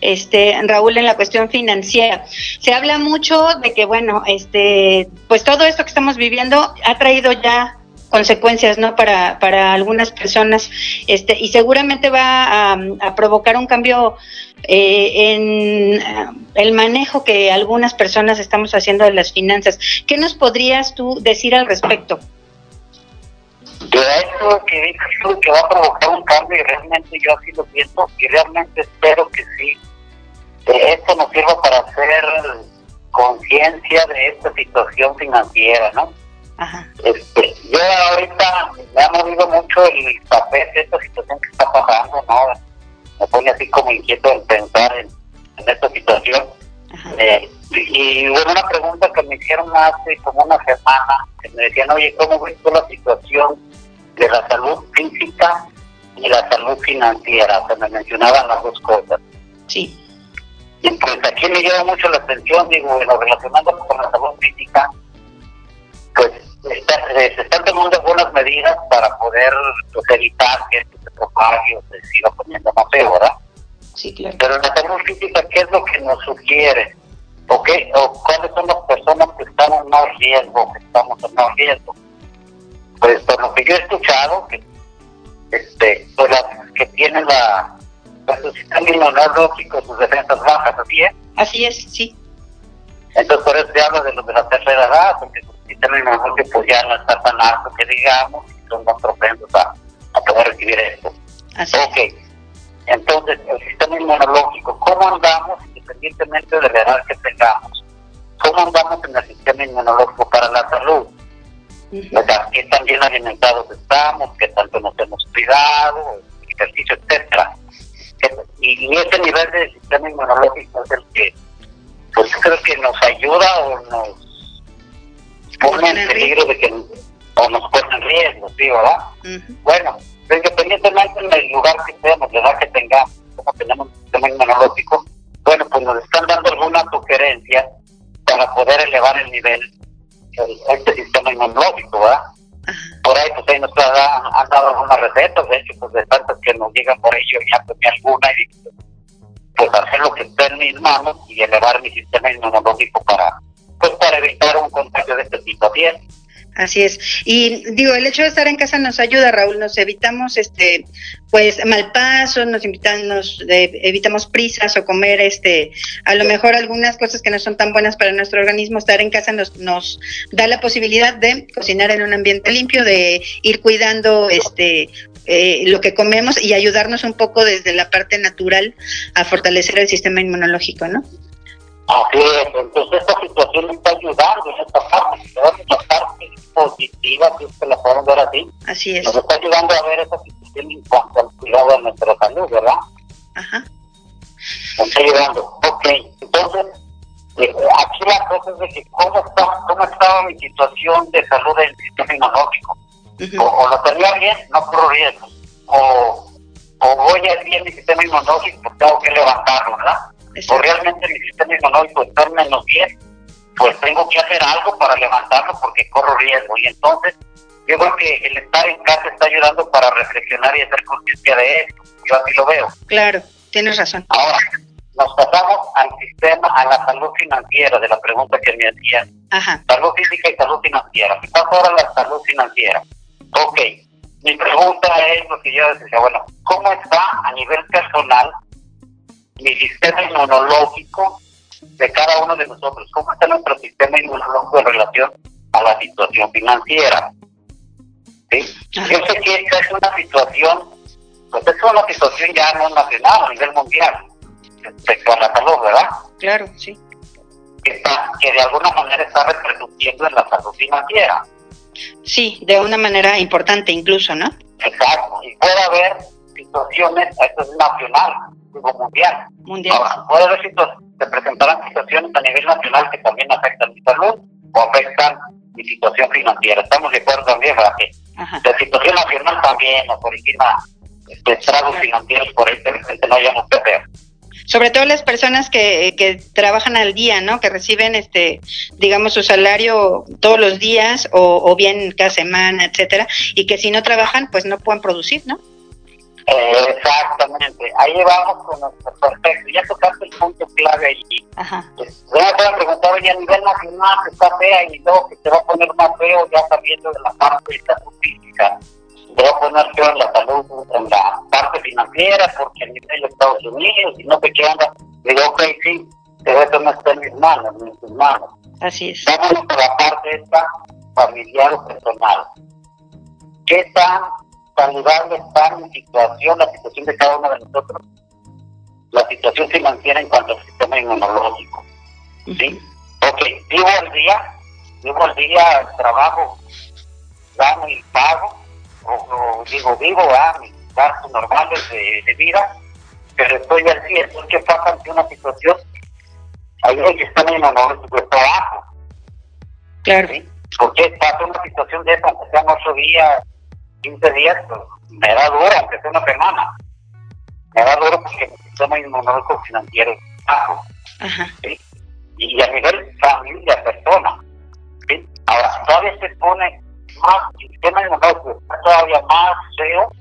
este, Raúl, en la cuestión financiera. Se habla mucho de que, bueno, este, pues todo esto que estamos viviendo ha traído ya consecuencias no para, para algunas personas este y seguramente va a, provocar un cambio eh, en eh, el manejo que algunas personas estamos haciendo de las finanzas. Qué nos podrías tú decir al respecto eso que dices que va a provocar un cambio y realmente yo así lo pienso y realmente espero que sí. Que esto nos sirva para hacer conciencia de esta situación financiera no este, yo ahorita me ha movido mucho el papel de esta situación que está pasando, ¿no? Me pone así como inquieto en pensar en, esta situación. Eh, y hubo una pregunta que me hicieron hace como una semana, que me decían, oye, ¿cómo ves tú la situación de la salud física y la salud financiera? O sea, me mencionaban las dos cosas. Sí. Y pues aquí me lleva mucho la atención, digo, lo relacionado con la salud física, pues se están tomando algunas medidas para poder pues, evitar que esto se propague o se siga poniendo más feo, ¿verdad? Sí, claro. Pero en la salud física, ¿qué es lo que nos sugiere? ¿O, qué, o cuáles son las personas que están en más riesgo, que estamos en más riesgo? Pues por lo que yo he escuchado, que este, pues las que tienen la, pues, su sistema inmunológico, sus defensas bajas, ¿así es? Así es, sí. Entonces por eso se habla de los de la tercera edad, porque sistema inmunológico pues ya no está tan alto que digamos y son más propensos a, a poder recibir esto. Así ok, entonces el sistema inmunológico, ¿cómo andamos independientemente de la edad que tengamos? ¿Cómo andamos en el sistema inmunológico para la salud? ¿Verdad? ¿Qué tan bien alimentados estamos? ¿Qué tanto nos hemos cuidado? Ejercicio, etcétera. Y, ese nivel de sistema inmunológico es el que, pues creo que nos ayuda o nos pone en peligro de que o nos pone en riesgo, ¿sí, verdad? Bueno, independientemente del lugar que estemos, la edad que tengamos, como tenemos un sistema inmunológico, bueno, pues nos están dando alguna sugerencia para poder elevar el nivel de este sistema inmunológico, ¿verdad? Por ahí, pues ahí nos han, dado algunas recetas, de hecho, pues de tantas que nos llegan por ello, ya tomé alguna y pues hacer lo que esté en mis manos y elevar mi sistema inmunológico para evitar un contagio de este tipo. Bien. Así es. Y digo, el hecho de estar en casa nos ayuda, Raúl, nos evitamos este pues mal paso, nos invitan, nos evitamos prisas o comer este a lo mejor algunas cosas que no son tan buenas para nuestro organismo, estar en casa nos nos da la posibilidad de cocinar en un ambiente limpio, de ir cuidando este eh, lo que comemos y ayudarnos un poco desde la parte natural a fortalecer el sistema inmunológico, ¿no? Así es, entonces esta situación nos está ayudando en esta parte, la parte positiva, si es que la podemos ver así. Así es. Nos está ayudando a ver esa situación en cuanto al cuidado de nuestra salud, ¿verdad? Ajá. Nos está ayudando. Ok, entonces, eh, aquí la cosa es de que cómo está, cómo estaba mi situación de salud del sistema inmunológico. o, lo tenía bien, no corro riesgo, o, o voy a bien mi sistema inmunológico, pues tengo que levantarlo, ¿verdad? O realmente mi sistema inmunológico está menos bien, pues tengo que hacer algo para levantarlo porque corro riesgo. Y entonces, yo creo que el estar en casa está ayudando para reflexionar y hacer conciencia de esto. Yo así lo veo. Claro, tienes razón. Ahora, nos pasamos al sistema, a la salud financiera, de la pregunta que me hacían. Ajá. Salud física y salud financiera. ¿Qué pasa ahora la salud financiera? Ok, mi pregunta es lo que yo decía, bueno, ¿cómo está a nivel personal mi sistema inmunológico de cada uno de nosotros? ¿Cómo está nuestro sistema inmunológico en relación a la situación financiera? ¿Sí? Yo sé que esta es una situación, pues es una situación ya no nacional, a nivel mundial respecto a la salud, ¿verdad? Claro, sí. Que, está, que de alguna manera está repercutiendo en la salud financiera. Sí, de una manera importante incluso, ¿no? Exacto, y puede haber situaciones, esto es nacional, mundial. Mundial. Ahora, puede situaciones, se presentarán situaciones a nivel nacional que también afectan mi salud o afectan mi situación financiera. Estamos de acuerdo también, ¿verdad? Que la situación nacional también nos origina este, estragos financieros por ahí que no hayamos que hacer. Sobre todo las personas que, que trabajan al día, ¿no? Que reciben, este, digamos, su salario todos los días o, o bien cada semana, etcétera, y que si no trabajan, pues no pueden producir, ¿no? Eh, exactamente, ahí vamos con nuestro perfecto. Ya tocaste el punto clave allí. Ajá. Pues, me han preguntado ya a nivel nacional que está fea y luego que se va a poner más feo ya sabiendo de la parte de salud física. Se va a poner feo en la salud, en la parte financiera, porque a nivel de Estados Unidos y no sé qué onda. Digo, ok, sí, pero eso no está en mis manos, en tus manos. Así es. Vámonos a la parte esta familiar o personal. ¿Qué tan saludable está mi situación, la situación de cada uno de nosotros? La situación financiera en cuanto al sistema inmunológico. ¿Sí? Ok, vivo al día, vivo al día, trabajo, gano y pago, o, o digo, vivo a mis gastos normales de, de vida, pero estoy al día. Entonces, ¿qué pasa ante una situación? Ahí el sistema inmunológico está bajo. Claro. ¿sí? Porque pasa una situación de esa, aunque sean ocho días, 15 días, pues me da duro, aunque sea una semana. Me da duro porque mi sistema inmunológico financiero es bajo. Ajá. ¿sí? Y a nivel familia, persona. ¿sí? Ahora, todavía se pone más, el sistema inmunológico está todavía más feo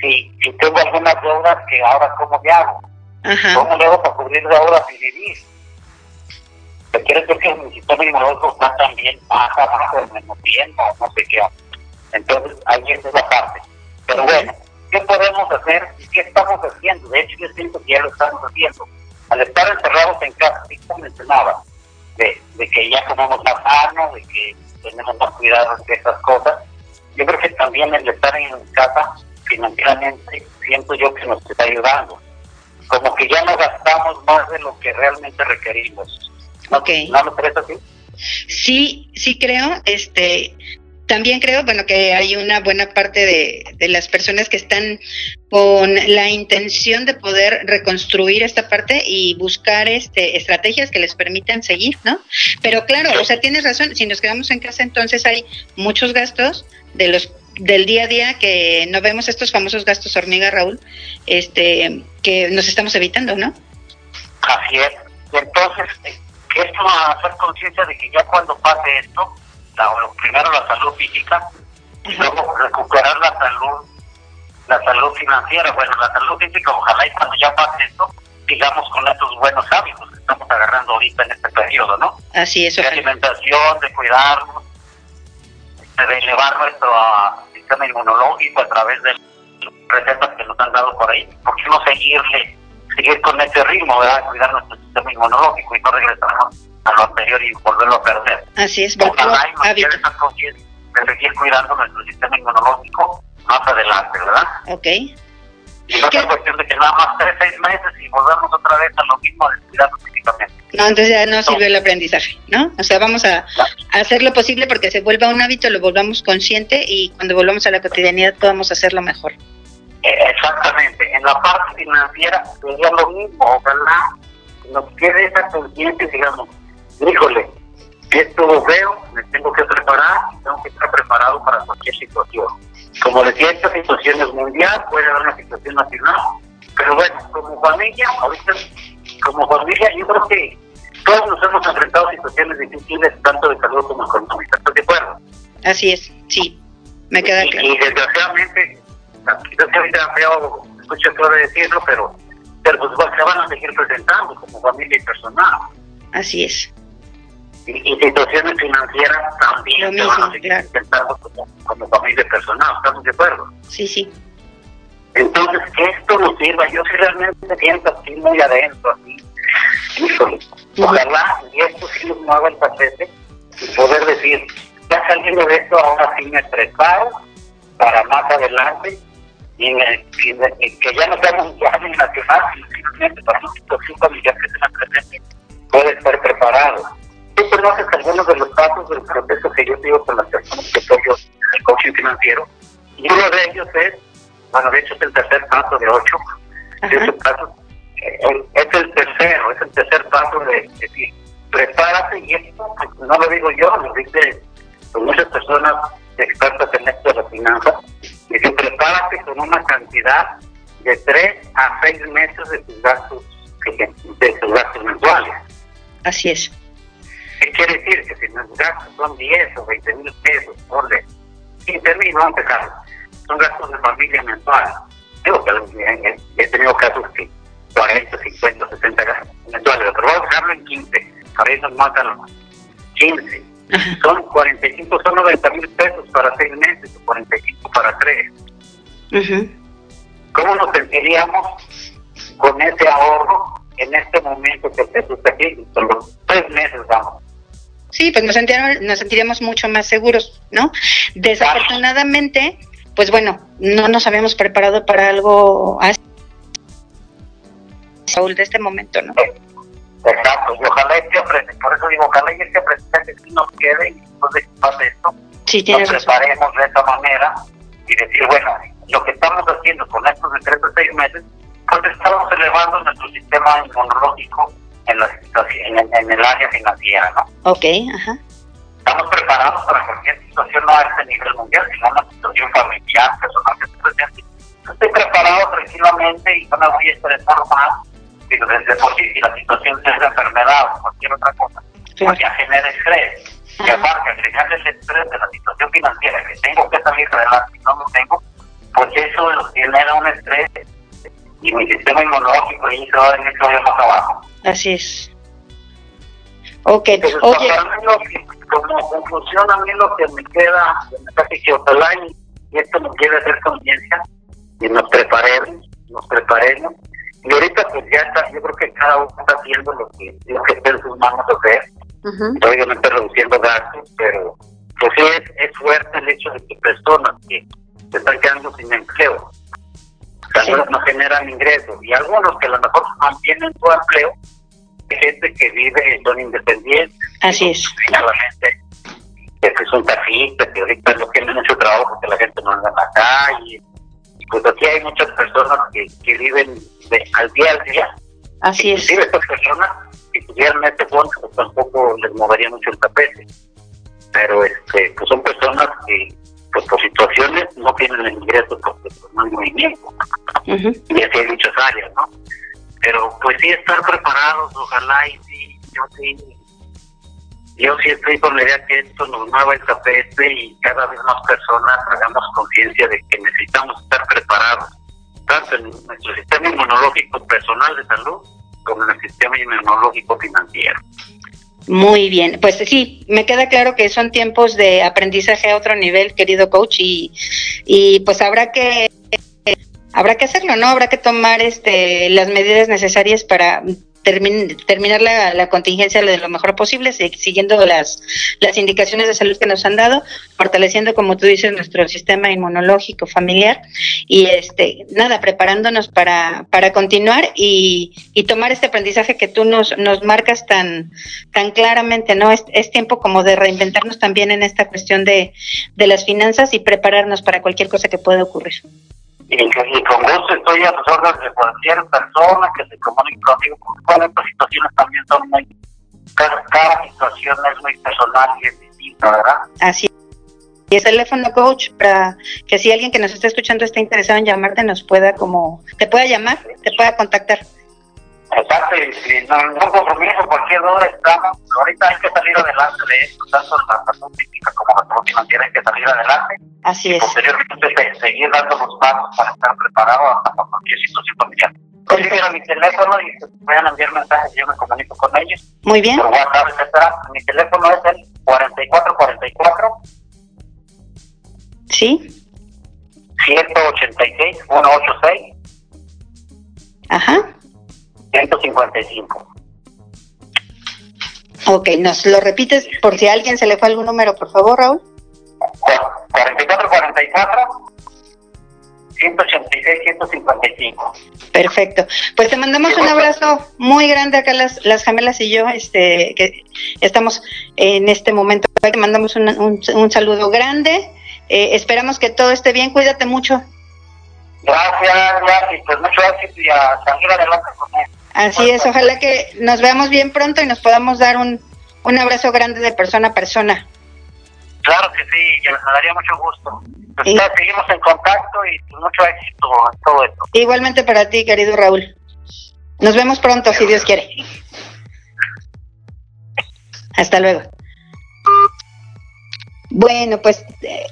si, si tengo algunas deudas que ahora, ¿cómo le hago? Ajá. ¿Cómo le hago para cubrir deudas y vivir? Te quiere decir que mi sistema inmunológico está también más abajo mismo tiempo, no sé qué. Entonces, ahí es la parte. Pero bueno, ¿qué podemos hacer y qué estamos haciendo? De hecho, yo siento que ya lo estamos haciendo. Al estar encerrados en casa, sí, como mencionaba, de, de que ya comemos más sano, de que tenemos más cuidado de estas cosas. Yo creo que también el estar en casa financieramente siento yo que nos está ayudando. Como que ya no gastamos más de lo que realmente requerimos. ¿No, Ok. ¿no lo crees así? Sí, sí creo, este, también creo, bueno, que hay una buena parte de, de las personas que están con la intención de poder reconstruir esta parte y buscar este estrategias que les permitan seguir, ¿no? Pero claro, o sea, tienes razón, si nos quedamos en casa entonces hay muchos gastos de los del día a día que no vemos estos famosos gastos hormiga, Raúl, este, que nos estamos evitando, ¿no? Así es. Entonces, esto va a hacer conciencia de que ya cuando pase esto, la- primero la salud física, y luego recuperar la salud, la salud financiera, bueno, la salud física, ojalá y cuando ya pase esto, sigamos con estos buenos hábitos que estamos agarrando ahorita en este periodo, ¿no? Así es, De ojalá. alimentación, de cuidarnos, de elevar nuestro ah, sistema inmunológico a través de recetas que nos han dado por ahí. ¿Por qué no seguirle, seguir con ese ritmo, ¿verdad? Cuidar nuestro sistema inmunológico y no regresarnos a lo anterior y volverlo a perder. Así es, Ojalá y nos esa conciencia de seguir cuidando nuestro sistema inmunológico más adelante, ¿verdad? Ok. Y no es cuestión de que nada más tres, seis meses y volvemos otra vez a lo mismo de cuidarnos físicamente. No, entonces ya no sirvió el aprendizaje, ¿no? O sea, vamos a, a hacer lo posible porque se vuelva un hábito, lo volvamos consciente y cuando volvamos a la cotidianidad podamos hacerlo mejor. Eh, Exactamente, en la parte financiera sería lo mismo, ojalá nos quede esa conciencia, digamos, híjole, esto lo veo, me tengo que preparar, tengo que estar preparado para cualquier situación. Como decía, esta situación es mundial, puede haber una situación nacional, pero bueno, como familia, ahorita, como familia, yo creo que todos nos hemos enfrentado a situaciones difíciles, tanto de salud como económicas, ¿estás de acuerdo? Así es, sí, me queda claro. Y, desgraciadamente, quizás ahorita feo, escucho que decirlo, pero, pero pues se van a seguir presentando como familia y personal. Así es. Y, situaciones financieras también se van a seguir presentando como, como familia personal, ¿estamos de acuerdo? Sí, sí. Entonces, que esto nos sirva, yo sí realmente siento así muy adentro, así, ojalá, y esto sí nos mueva el tapete, y poder decir, ya saliendo de esto, ahora sí me preparo para más adelante, y, el, que ya no seamos en nacional, sino simplemente para una situación familiar que se presente, puede estar preparado. Tú conoces algunos de los pasos del proceso que yo digo con las personas que soy yo, el coaching financiero, y uno de ellos es bueno, de hecho es el tercer paso de ocho. Ese paso, eh, es el tercero, es el tercer paso de, decir, prepárate y esto pues, no lo digo yo, lo dice pues, muchas personas expertas en esto de la finanzas, dice prepárate con una cantidad de tres a seis meses de tus gastos, de tus gastos mensuales. Así es. ¿Qué quiere decir? Que si los gastos son 10 o 20 mil pesos, por 15 mil, vamos a empezar son gastos de familia mensual. Digo que he tenido casos que 40, 50, 60 gastos mensuales, pero vamos a dejarlo en 15, a veces nos matan 15. Son 45, son 90 mil pesos para 6 meses, 45 para 3. ¿Cómo nos sentiríamos con ese ahorro en este momento que se está aquí? Son los 3 meses, vamos. Sí, pues nos, nos sentiríamos mucho más seguros, ¿no? Desafortunadamente, pues bueno, no nos habíamos preparado para algo así, Saúl, de este momento, ¿no? Exacto, y ojalá este aprende, por eso digo, ojalá este aprendizaje sí nos quede y después de que pase esto, sí, nos preparemos de esta manera y decir, bueno, lo que estamos haciendo con estos de tres o seis meses, pues estamos elevando nuestro sistema inmunológico en, la, en, en el área financiera, ¿no? Ok, ajá estamos preparados para cualquier situación, no a este nivel mundial, sino a una situación familiar, personal que se presente. Estoy preparado tranquilamente y no me voy a estresar más, sino desde por sí, si la situación es de enfermedad o cualquier otra cosa, ya genera estrés. Y aparte, agregarle el estrés de la situación financiera, que tengo que salir adelante y no lo tengo, pues eso genera un estrés y mi sistema inmunológico y eso en eso más abajo. Así es. Ok, oye. como conclusión a mí lo que me queda, mensaje que ojalá y, esto nos quiere hacer conciencia y nos preparemos, nos preparemos. Y ahorita pues ya está, yo creo que cada uno está haciendo lo que, lo que esté en sus manos hacer, obviamente reduciendo gastos, pero pues sí es, fuerte el hecho de que personas que se están quedando sin empleo, algunos no generan ingresos y algunos que a lo mejor mantienen su empleo, gente que vive, son independientes. Así es. Finalmente, que son taxistas, que ahorita no tienen mucho trabajo porque la gente no anda en la calle. Pues aquí hay muchas personas que, que viven al día al día. Así es. Inclusive estas personas, si tuvieran este fondo, pues tampoco les movería mucho el tapete. Pero este, pues son personas que, pues por situaciones, no tienen el ingreso porque pues, no hay movimiento. Y así hay muchas áreas, ¿no? Pero pues sí estar preparados, ojalá y sí, yo sí, yo sí estoy con la idea que esto nos mueva el tapete y cada vez más personas hagamos conciencia de que necesitamos estar preparados, tanto en nuestro sistema inmunológico personal de salud como en el sistema inmunológico financiero. Muy bien, pues sí, me queda claro que son tiempos de aprendizaje a otro nivel, querido coach, y, y pues habrá que habrá que hacerlo, ¿no? Habrá que tomar este, las medidas necesarias para terminar la, contingencia de lo mejor posible, siguiendo las, las indicaciones de salud que nos han dado, fortaleciendo, como tú dices, nuestro sistema inmunológico familiar y este nada, preparándonos para, para continuar y, y tomar este aprendizaje que tú nos, nos marcas tan, tan claramente, ¿no? Es, es tiempo como de reinventarnos también en esta cuestión de, de las finanzas y prepararnos para cualquier cosa que pueda ocurrir y, con gusto estoy a tus órdenes de cualquier persona que se comunique conmigo, porque estas situaciones también son muy, cada, situación es muy personal y es distinta, ¿verdad? Así y el teléfono coach para que si alguien que nos está escuchando está interesado en llamarte nos pueda como te pueda llamar te pueda contactar Exacto, y no, no compromiso, cualquier duda estamos. Ahorita hay que salir adelante de esto, tanto la salud física como la salud financiera hay que salir adelante. Así es. Posteriormente seguir dando los pasos para estar preparados hasta cualquier situación familiar. Entonces, mi teléfono y se puedan enviar mensajes, yo me comunico con ellos. Muy bien. Por WhatsApp, etcétera. Mi teléfono es el 4444. Sí. 186 186. Ajá. 155. Ok, nos lo repites por si a alguien se le fue algún número, por favor, Raúl. 4444 186 155. Perfecto. Pues te mandamos un abrazo muy grande acá las, las gemelas y yo, este, que estamos en este momento. Te mandamos un, un, saludo grande. Eh, esperamos que todo esté bien. Cuídate mucho. Gracias, gracias. Pues mucho éxito y a salir adelante con él. Así es, ojalá que nos veamos bien pronto y nos podamos dar un, un abrazo grande de persona a persona. Claro que sí, ya me daría mucho gusto. Pues seguimos en contacto y mucho éxito en todo esto. Igualmente para ti, querido Raúl. Nos vemos pronto, si Dios quiere. Hasta luego. Bueno, pues eh,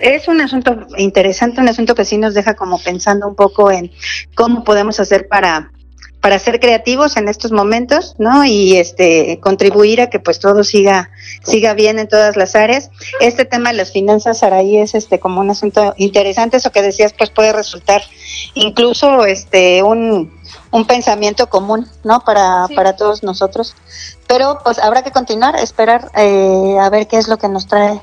es un asunto interesante, un asunto que sí nos deja como pensando un poco en cómo podemos hacer para para ser creativos en estos momentos, ¿no? Y este contribuir a que pues todo siga siga bien en todas las áreas. Este tema de las finanzas ahí es este como un asunto interesante, eso que decías pues puede resultar incluso este un, un pensamiento común, ¿no? Para, para todos nosotros. Pero pues habrá que continuar, esperar eh, a ver qué es lo que nos trae,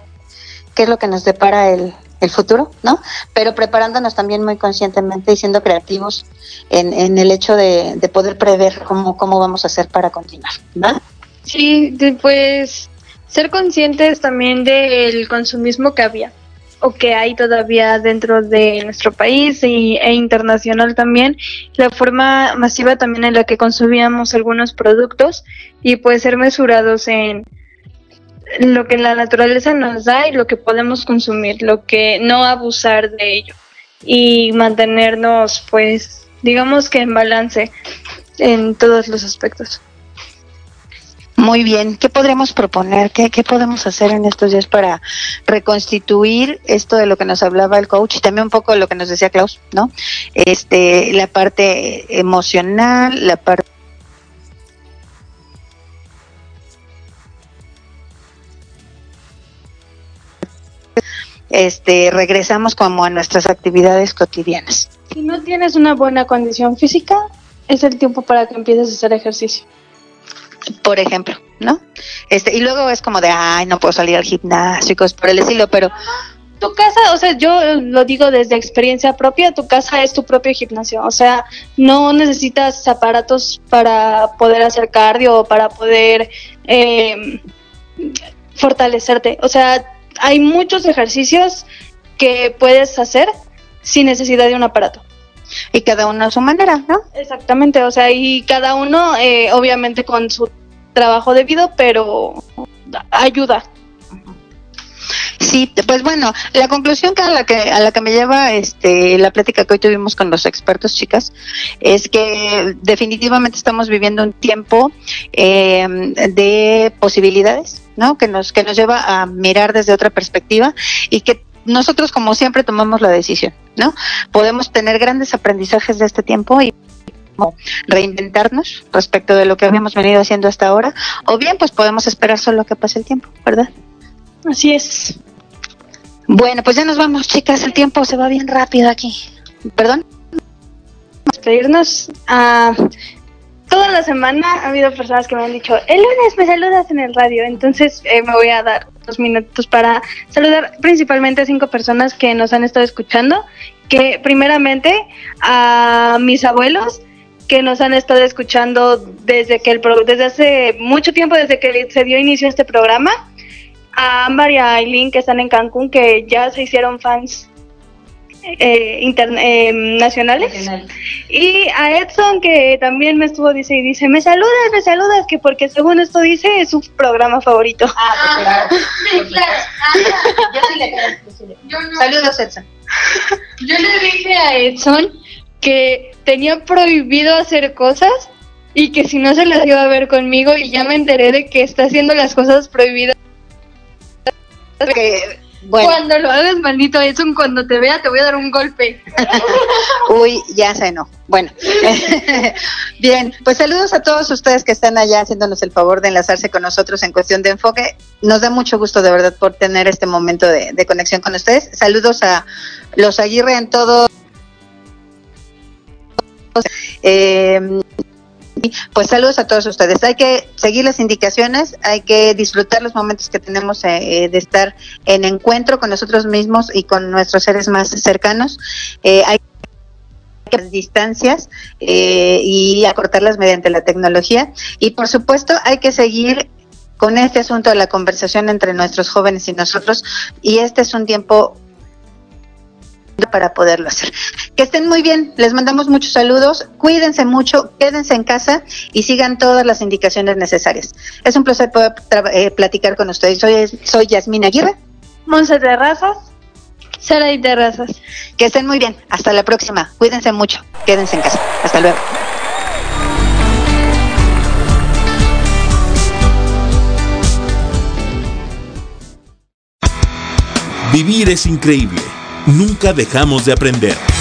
qué es lo que nos depara el, el futuro, ¿no? Pero preparándonos también muy conscientemente y siendo creativos en, en el hecho de, de, poder prever cómo, cómo vamos a hacer para continuar, ¿verdad? Sí, pues ser conscientes también del consumismo que había o que hay todavía dentro de nuestro país y, e internacional también, la forma masiva también en la que consumíamos algunos productos y pues ser mesurados en lo que la naturaleza nos da y lo que podemos consumir, lo que no abusar de ello y mantenernos pues digamos que en balance en todos los aspectos. Muy bien, ¿qué podremos proponer? ¿Qué, ¿Qué podemos hacer en estos días para reconstituir esto de lo que nos hablaba el coach y también un poco lo que nos decía Klaus, ¿no? Este, la parte emocional, la parte este, regresamos como a nuestras actividades cotidianas. Si no tienes una buena condición física, es el tiempo para que empieces a hacer ejercicio. Por ejemplo, ¿no? Este, y luego es como de, ay, no puedo salir al gimnasio y cosas por el estilo, pero tu casa, o sea, yo lo digo desde experiencia propia, tu casa es tu propio gimnasio, o sea, no necesitas aparatos para poder hacer cardio o para poder eh, fortalecerte, o sea, hay muchos ejercicios que puedes hacer sin necesidad de un aparato. Y cada uno a su manera, ¿no? Exactamente, o sea, y cada uno eh, obviamente con su trabajo debido, pero ayuda. Sí, pues bueno, la conclusión que a la que a la que me lleva este la plática que hoy tuvimos con los expertos, chicas, es que definitivamente estamos viviendo un tiempo eh, de posibilidades, ¿no? Que nos que nos lleva a mirar desde otra perspectiva y que nosotros como siempre tomamos la decisión, ¿no? Podemos tener grandes aprendizajes de este tiempo y reinventarnos respecto de lo que habíamos venido haciendo hasta ahora, o bien pues podemos esperar solo que pase el tiempo, ¿verdad? Así es. Bueno, pues ya nos vamos, chicas. El tiempo se va bien rápido aquí. ¿Perdón? Despedirnos. a toda la semana ha habido personas que me han dicho, el lunes me saludas en el radio. Entonces eh, me voy a dar dos minutos para saludar principalmente a cinco personas que nos han estado escuchando. Que primeramente a mis abuelos que nos han estado escuchando desde que el desde hace mucho tiempo desde que se dio inicio a este programa a Ámbar y a Aileen que están en Cancún, que ya se hicieron fans eh, eh, nacionales. Y a Edson, que también me estuvo, dice, y dice, me saludas, me saludas, que porque según esto dice, es su programa favorito. Ah, pues claro. claro. Yo sí le creo. Saludos, Edson. Yo le dije a Edson que tenía prohibido hacer cosas y que si no se las iba a ver conmigo y ya me enteré de que está haciendo las cosas prohibidas. Cuando lo hagas, maldito Edson, cuando te vea te voy a dar un golpe. *laughs* Uy, ya se no. Bueno, *laughs* bien, pues saludos a todos ustedes que están allá haciéndonos el favor de enlazarse con nosotros en cuestión de enfoque. Nos da mucho gusto de verdad por tener este momento de, de conexión con ustedes. Saludos a los Aguirre en todo. Eh, pues saludos a todos ustedes. Hay que seguir las indicaciones, hay que disfrutar los momentos que tenemos eh, de estar en encuentro con nosotros mismos y con nuestros seres más cercanos. Eh, hay que las distancias eh, y acortarlas mediante la tecnología. Y por supuesto hay que seguir con este asunto de la conversación entre nuestros jóvenes y nosotros. Y este es un tiempo para poderlo hacer. Que estén muy bien, les mandamos muchos saludos, cuídense mucho, quédense en casa y sigan todas las indicaciones necesarias. Es un placer poder eh, platicar con ustedes. Soy, soy Yasmina Aguirre. Monse Terrazas. Sara y Terrazas. Que estén muy bien, hasta la próxima. Cuídense mucho, quédense en casa. Hasta luego. Vivir es increíble nunca dejamos de aprender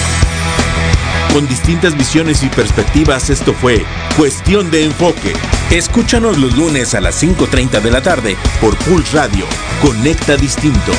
con distintas visiones y perspectivas, esto fue Cuestión de Enfoque. Escúchanos los lunes a las 5.30 de la tarde por Pulse Radio. Conecta Distinto.